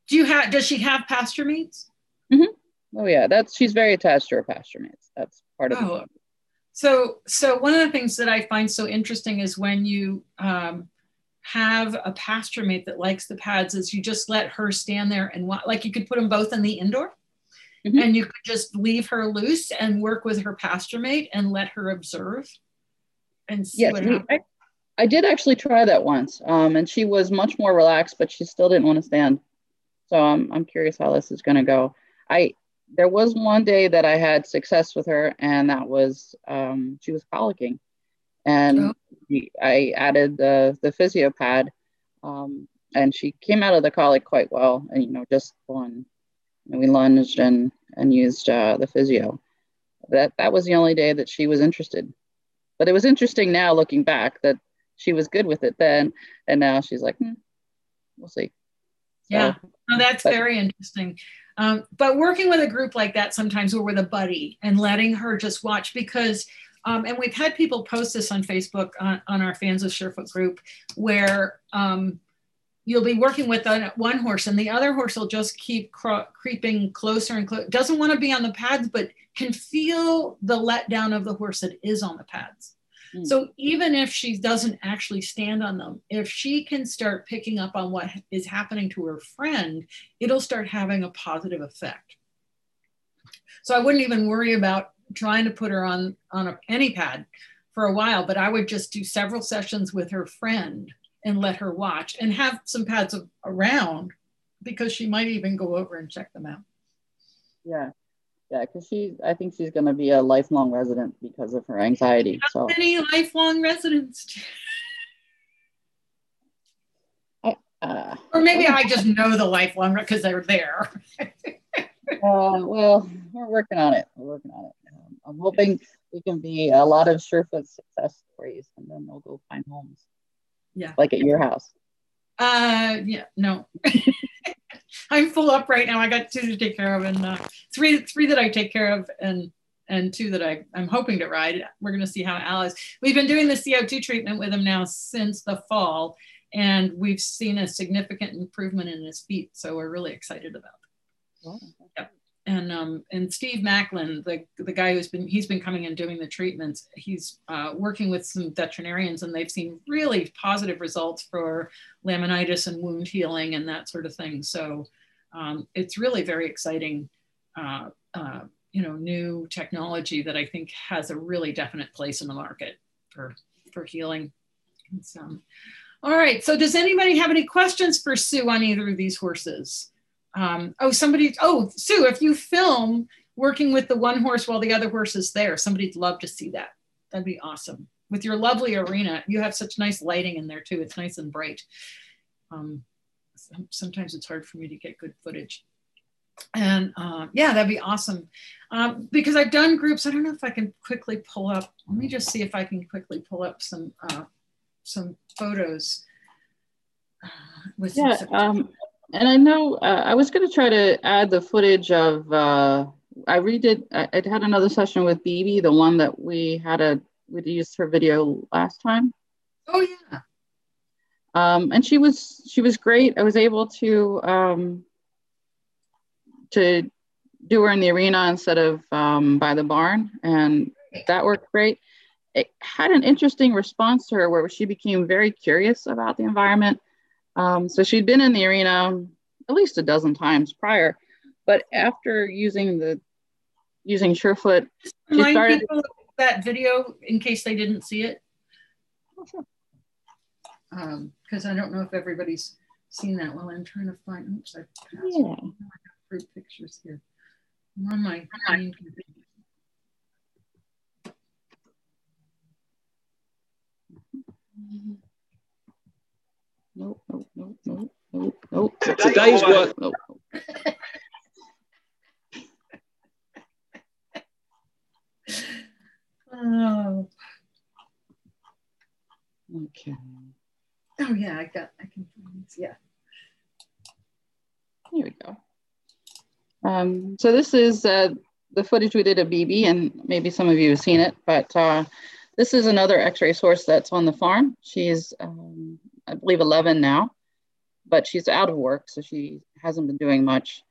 Do you have? Does she have pasture mates? Mm-hmm. Oh yeah, that's she's very attached to her pasture mates. That's part of oh. the So so one of the things that I find so interesting is when you um, have a pasture mate that likes the pads is you just let her stand there and like you could put them both in the indoor mm-hmm. and you could just leave her loose and work with her pasture mate and let her observe and see yes, what happens. I, I did actually try that once um, and she was much more relaxed but she still didn't want to stand so I'm, I'm curious how this is going to go i there was one day that i had success with her and that was um, she was colicking and oh. I added the the physio pad, um, and she came out of the colic quite well. And you know, just one, and we lunged and and used uh, the physio. That that was the only day that she was interested. But it was interesting now looking back that she was good with it then, and now she's like, hmm, we'll see. So, yeah, no, that's but, very interesting. Um, but working with a group like that sometimes, or with a buddy, and letting her just watch because um, and we've had people post this on Facebook on, on our fans of Surefoot group where um, you'll be working with one horse and the other horse will just keep cr- creeping closer and closer. Doesn't want to be on the pads, but can feel the letdown of the horse that is on the pads. Mm. So even if she doesn't actually stand on them, if she can start picking up on what is happening to her friend, it'll start having a positive effect. So I wouldn't even worry about trying to put her on on a penny pad for a while, but I would just do several sessions with her friend and let her watch and have some pads around because she might even go over and check them out. Yeah. Yeah, because she, I think she's going to be a lifelong resident because of her anxiety. How so many lifelong residents? I, uh, or maybe I just know the lifelong because they're there. uh, well, we're working on it. We're working on it. I'm hoping we can be a lot of Surefoot success stories, and then they'll go find homes. Yeah, like at your house. Uh, yeah, no. I'm full up right now. I got two to take care of, and uh, three three that I take care of, and and two that I I'm hoping to ride. We're gonna see how Al is. We've been doing the CO2 treatment with him now since the fall, and we've seen a significant improvement in his feet. So we're really excited about. Wow. And um, and Steve Macklin, the the guy who's been he's been coming and doing the treatments. He's uh, working with some veterinarians, and they've seen really positive results for laminitis and wound healing and that sort of thing. So um, it's really very exciting, uh, uh, you know, new technology that I think has a really definite place in the market for for healing. Um, all right. So does anybody have any questions for Sue on either of these horses? Um, oh, somebody, oh, Sue, if you film working with the one horse while the other horse is there, somebody'd love to see that. That'd be awesome. With your lovely arena, you have such nice lighting in there too. It's nice and bright. Um, sometimes it's hard for me to get good footage. And uh, yeah, that'd be awesome. Um, because I've done groups. I don't know if I can quickly pull up. Let me just see if I can quickly pull up some uh, some photos. Uh, with yeah, um, and I know uh, I was going to try to add the footage of. Uh, I redid. I, I had another session with BB, the one that we had a we used her video last time. Oh yeah. Um, and she was she was great. I was able to um, to do her in the arena instead of um, by the barn, and that worked great. It had an interesting response to her where she became very curious about the environment um, so she'd been in the arena at least a dozen times prior, but after using the using Surefoot, she started that video in case they didn't see it. Because oh, um, because I don't know if everybody's seen that. Well, I'm trying to find. Oops, I passed. Yeah. I got pictures here. I'm on my main computer. Nope, nope, nope, nope, nope, nope. Today's work. Nope. oh. Okay. Oh yeah, I got. I can. Yeah. Here we go. Um, so this is uh, the footage we did of BB, and maybe some of you have seen it, but uh, this is another ex-racehorse that's on the farm. She's um, I believe 11 now, but she's out of work, so she hasn't been doing much.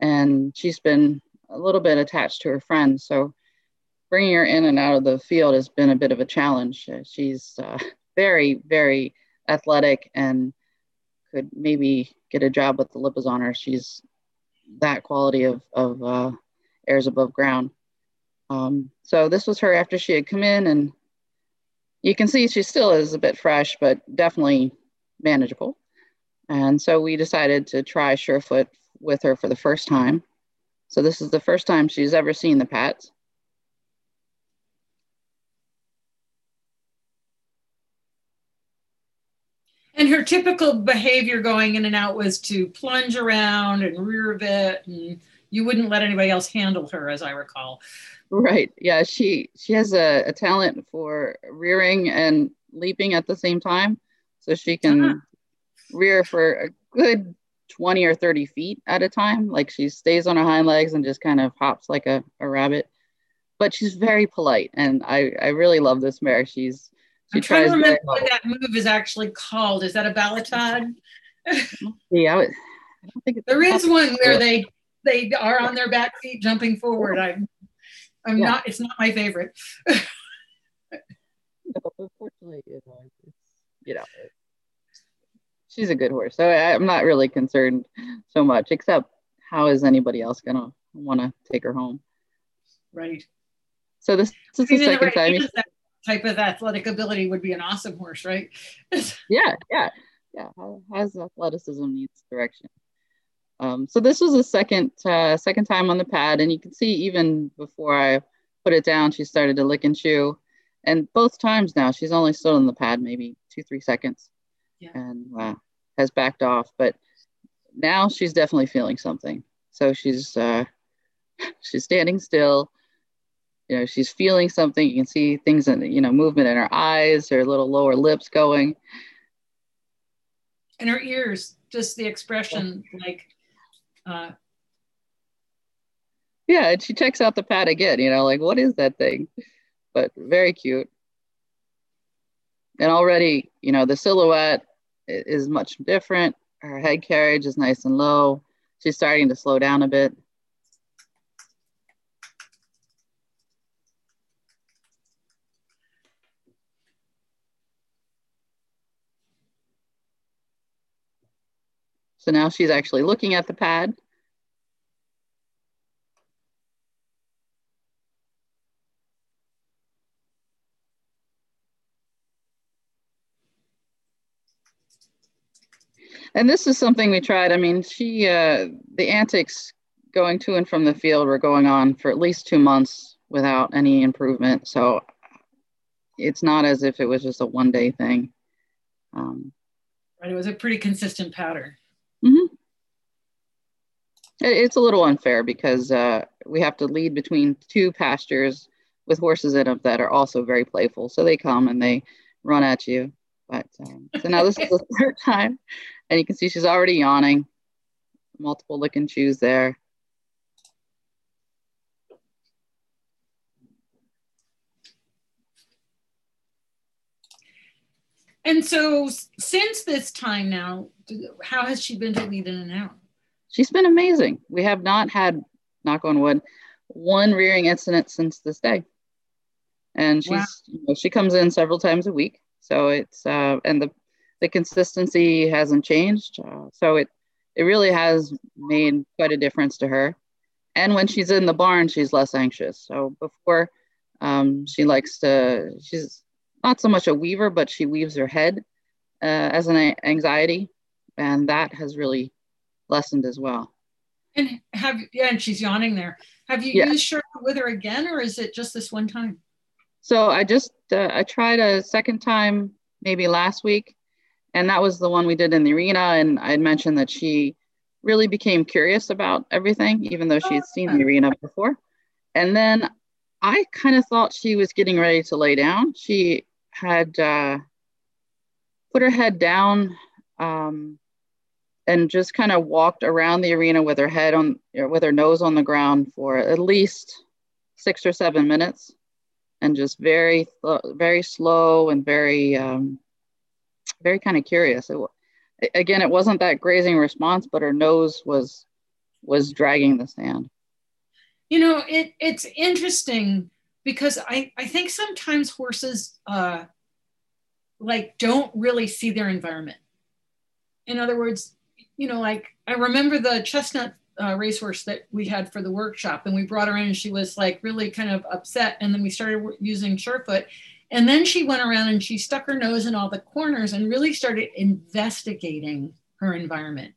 And she's been a little bit attached to her friends. So bringing her in and out of the field has been a bit of a challenge. Uh, she's uh, very, very athletic and could maybe get a job with the Lipizzaner. She's that quality of, of uh, airs above ground. Um, so this was her after she had come in and you can see she still is a bit fresh, but definitely manageable. And so we decided to try Surefoot with her for the first time. So this is the first time she's ever seen the Pats. And her typical behavior going in and out was to plunge around and rear of it, and you wouldn't let anybody else handle her, as I recall. Right. Yeah. She she has a, a talent for rearing and leaping at the same time, so she can uh-huh. rear for a good 20 or 30 feet at a time. Like she stays on her hind legs and just kind of hops like a, a rabbit. But she's very polite, and I I really love this mare. She's she I'm trying to remember what that move is actually called. Is that a ballotade? yeah, I, don't think there is one where they they are on their back feet jumping forward. I'm I'm yeah. not. It's not my favorite. unfortunately, you it's, you know, she's a good horse, so I, I'm not really concerned so much. Except, how is anybody else gonna want to take her home? Right. So this, this is the second time. You, type of athletic ability would be an awesome horse, right? yeah, yeah, yeah. Has athleticism needs direction. Um, so this was the second uh, second time on the pad, and you can see even before I put it down, she started to lick and chew. And both times now, she's only stood on the pad maybe two three seconds, yeah. and uh, has backed off. But now she's definitely feeling something. So she's uh, she's standing still you know she's feeling something you can see things in you know movement in her eyes her little lower lips going and her ears just the expression like uh yeah and she checks out the pad again you know like what is that thing but very cute and already you know the silhouette is much different. Her head carriage is nice and low. She's starting to slow down a bit. So now she's actually looking at the pad. And this is something we tried. I mean, she, uh, the antics going to and from the field were going on for at least two months without any improvement. So it's not as if it was just a one day thing. Um, right. It was a pretty consistent pattern. Mm-hmm. It's a little unfair because uh, we have to lead between two pastures with horses in them that are also very playful. So they come and they run at you. But um, so now this is the third time, and you can see she's already yawning. Multiple lick and chews there. And so, since this time now, how has she been lead in and out? She's been amazing. We have not had, knock on wood, one rearing incident since this day. And she's wow. you know, she comes in several times a week. So it's uh, and the the consistency hasn't changed. Uh, so it it really has made quite a difference to her. And when she's in the barn, she's less anxious. So before, um, she likes to. She's not so much a weaver, but she weaves her head uh, as an anxiety, and that has really lessened as well. And have yeah, and she's yawning there. Have you yeah. used shirt with her again, or is it just this one time? So I just uh, I tried a second time maybe last week, and that was the one we did in the arena. And I had mentioned that she really became curious about everything, even though she had seen the arena before. And then I kind of thought she was getting ready to lay down. She had uh, put her head down um, and just kind of walked around the arena with her head on, with her nose on the ground for at least six or seven minutes, and just very, very slow and very, um, very kind of curious. It, again, it wasn't that grazing response, but her nose was was dragging the sand. You know, it it's interesting because I, I think sometimes horses uh, like don't really see their environment. In other words, you know, like I remember the chestnut uh, racehorse that we had for the workshop, and we brought her in, and she was like really kind of upset. And then we started using Surefoot, and then she went around and she stuck her nose in all the corners and really started investigating her environment.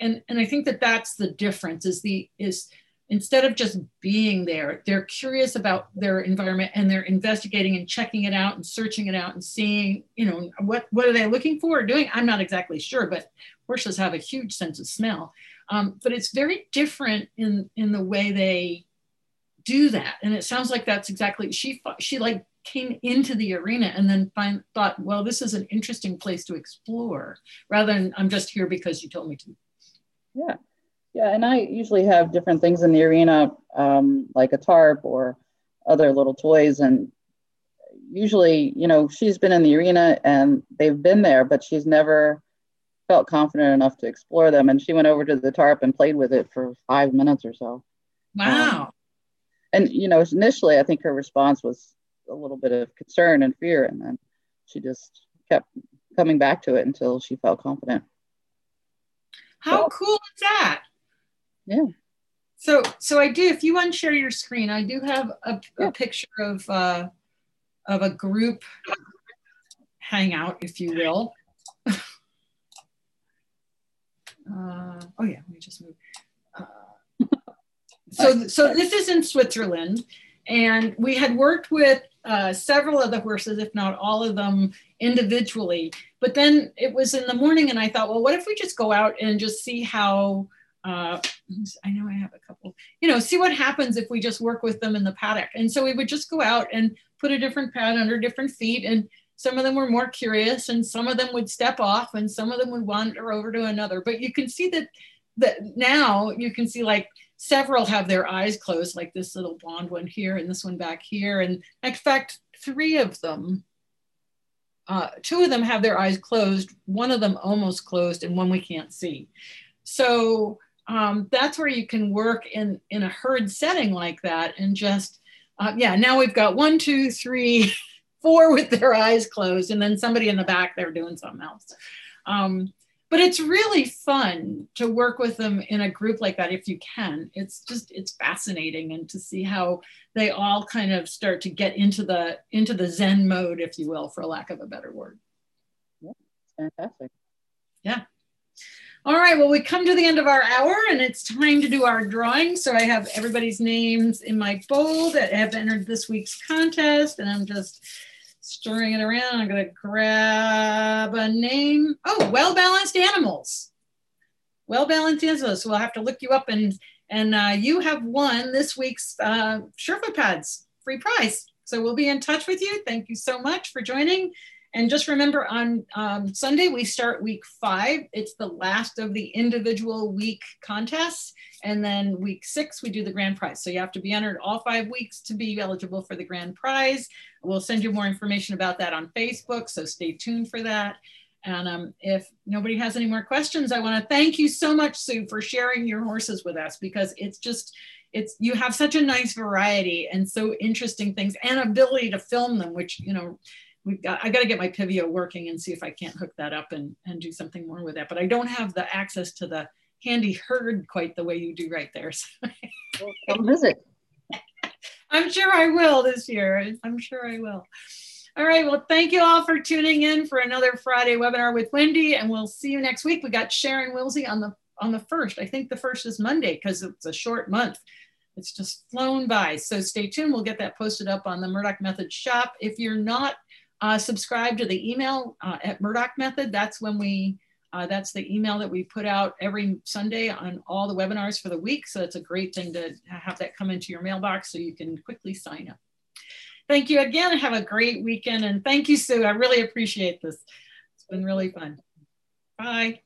And and I think that that's the difference is the is instead of just being there, they're curious about their environment and they're investigating and checking it out and searching it out and seeing, you know, what, what are they looking for or doing? I'm not exactly sure, but horses have a huge sense of smell. Um, but it's very different in, in the way they do that. And it sounds like that's exactly, she, she like came into the arena and then find, thought, well, this is an interesting place to explore rather than I'm just here because you told me to. Yeah. Yeah, and I usually have different things in the arena, um, like a tarp or other little toys. And usually, you know, she's been in the arena and they've been there, but she's never felt confident enough to explore them. And she went over to the tarp and played with it for five minutes or so. Wow. Um, and, you know, initially, I think her response was a little bit of concern and fear. And then she just kept coming back to it until she felt confident. How so, cool is that? Yeah. So, so I do. If you unshare your screen, I do have a, yeah. a picture of uh, of a group hangout, if you will. uh, oh yeah, let me just move. Uh, so, so this is in Switzerland, and we had worked with uh, several of the horses, if not all of them, individually. But then it was in the morning, and I thought, well, what if we just go out and just see how uh, I know I have a couple, you know, see what happens if we just work with them in the paddock. And so we would just go out and put a different pad under different feet. And some of them were more curious and some of them would step off and some of them would wander over to another. But you can see that that now you can see like several have their eyes closed, like this little blonde one here and this one back here. And in fact, three of them, uh, two of them have their eyes closed, one of them almost closed, and one we can't see. So um, that's where you can work in in a herd setting like that and just uh, yeah now we've got one two three four with their eyes closed and then somebody in the back they're doing something else um, but it's really fun to work with them in a group like that if you can. It's just it's fascinating and to see how they all kind of start to get into the into the zen mode if you will for lack of a better word. Yeah fantastic. Yeah. All right, well, we come to the end of our hour and it's time to do our drawing. So I have everybody's names in my bowl that have entered this week's contest and I'm just stirring it around. I'm gonna grab a name. Oh, well-balanced animals. Well-balanced animals. So we'll have to look you up and and uh, you have won this week's uh, Surefoot Pads free prize. So we'll be in touch with you. Thank you so much for joining. And just remember on um, Sunday, we start week five. It's the last of the individual week contests. And then week six, we do the grand prize. So you have to be entered all five weeks to be eligible for the grand prize. We'll send you more information about that on Facebook. So stay tuned for that. And um, if nobody has any more questions, I want to thank you so much, Sue, for sharing your horses with us because it's just, it's you have such a nice variety and so interesting things and ability to film them, which, you know, we've got, I got to get my Pivo working and see if I can't hook that up and, and do something more with that. But I don't have the access to the handy herd quite the way you do right there. So. well, come visit. I'm sure I will this year. I'm sure I will. All right. Well, thank you all for tuning in for another Friday webinar with Wendy, and we'll see you next week. We got Sharon Wilsie on the on the first. I think the first is Monday because it's a short month. It's just flown by. So stay tuned. We'll get that posted up on the Murdoch Method shop. If you're not uh, subscribe to the email uh, at Murdoch Method. That's when we, uh, that's the email that we put out every Sunday on all the webinars for the week. So it's a great thing to have that come into your mailbox so you can quickly sign up. Thank you again. Have a great weekend. And thank you, Sue. I really appreciate this. It's been really fun. Bye.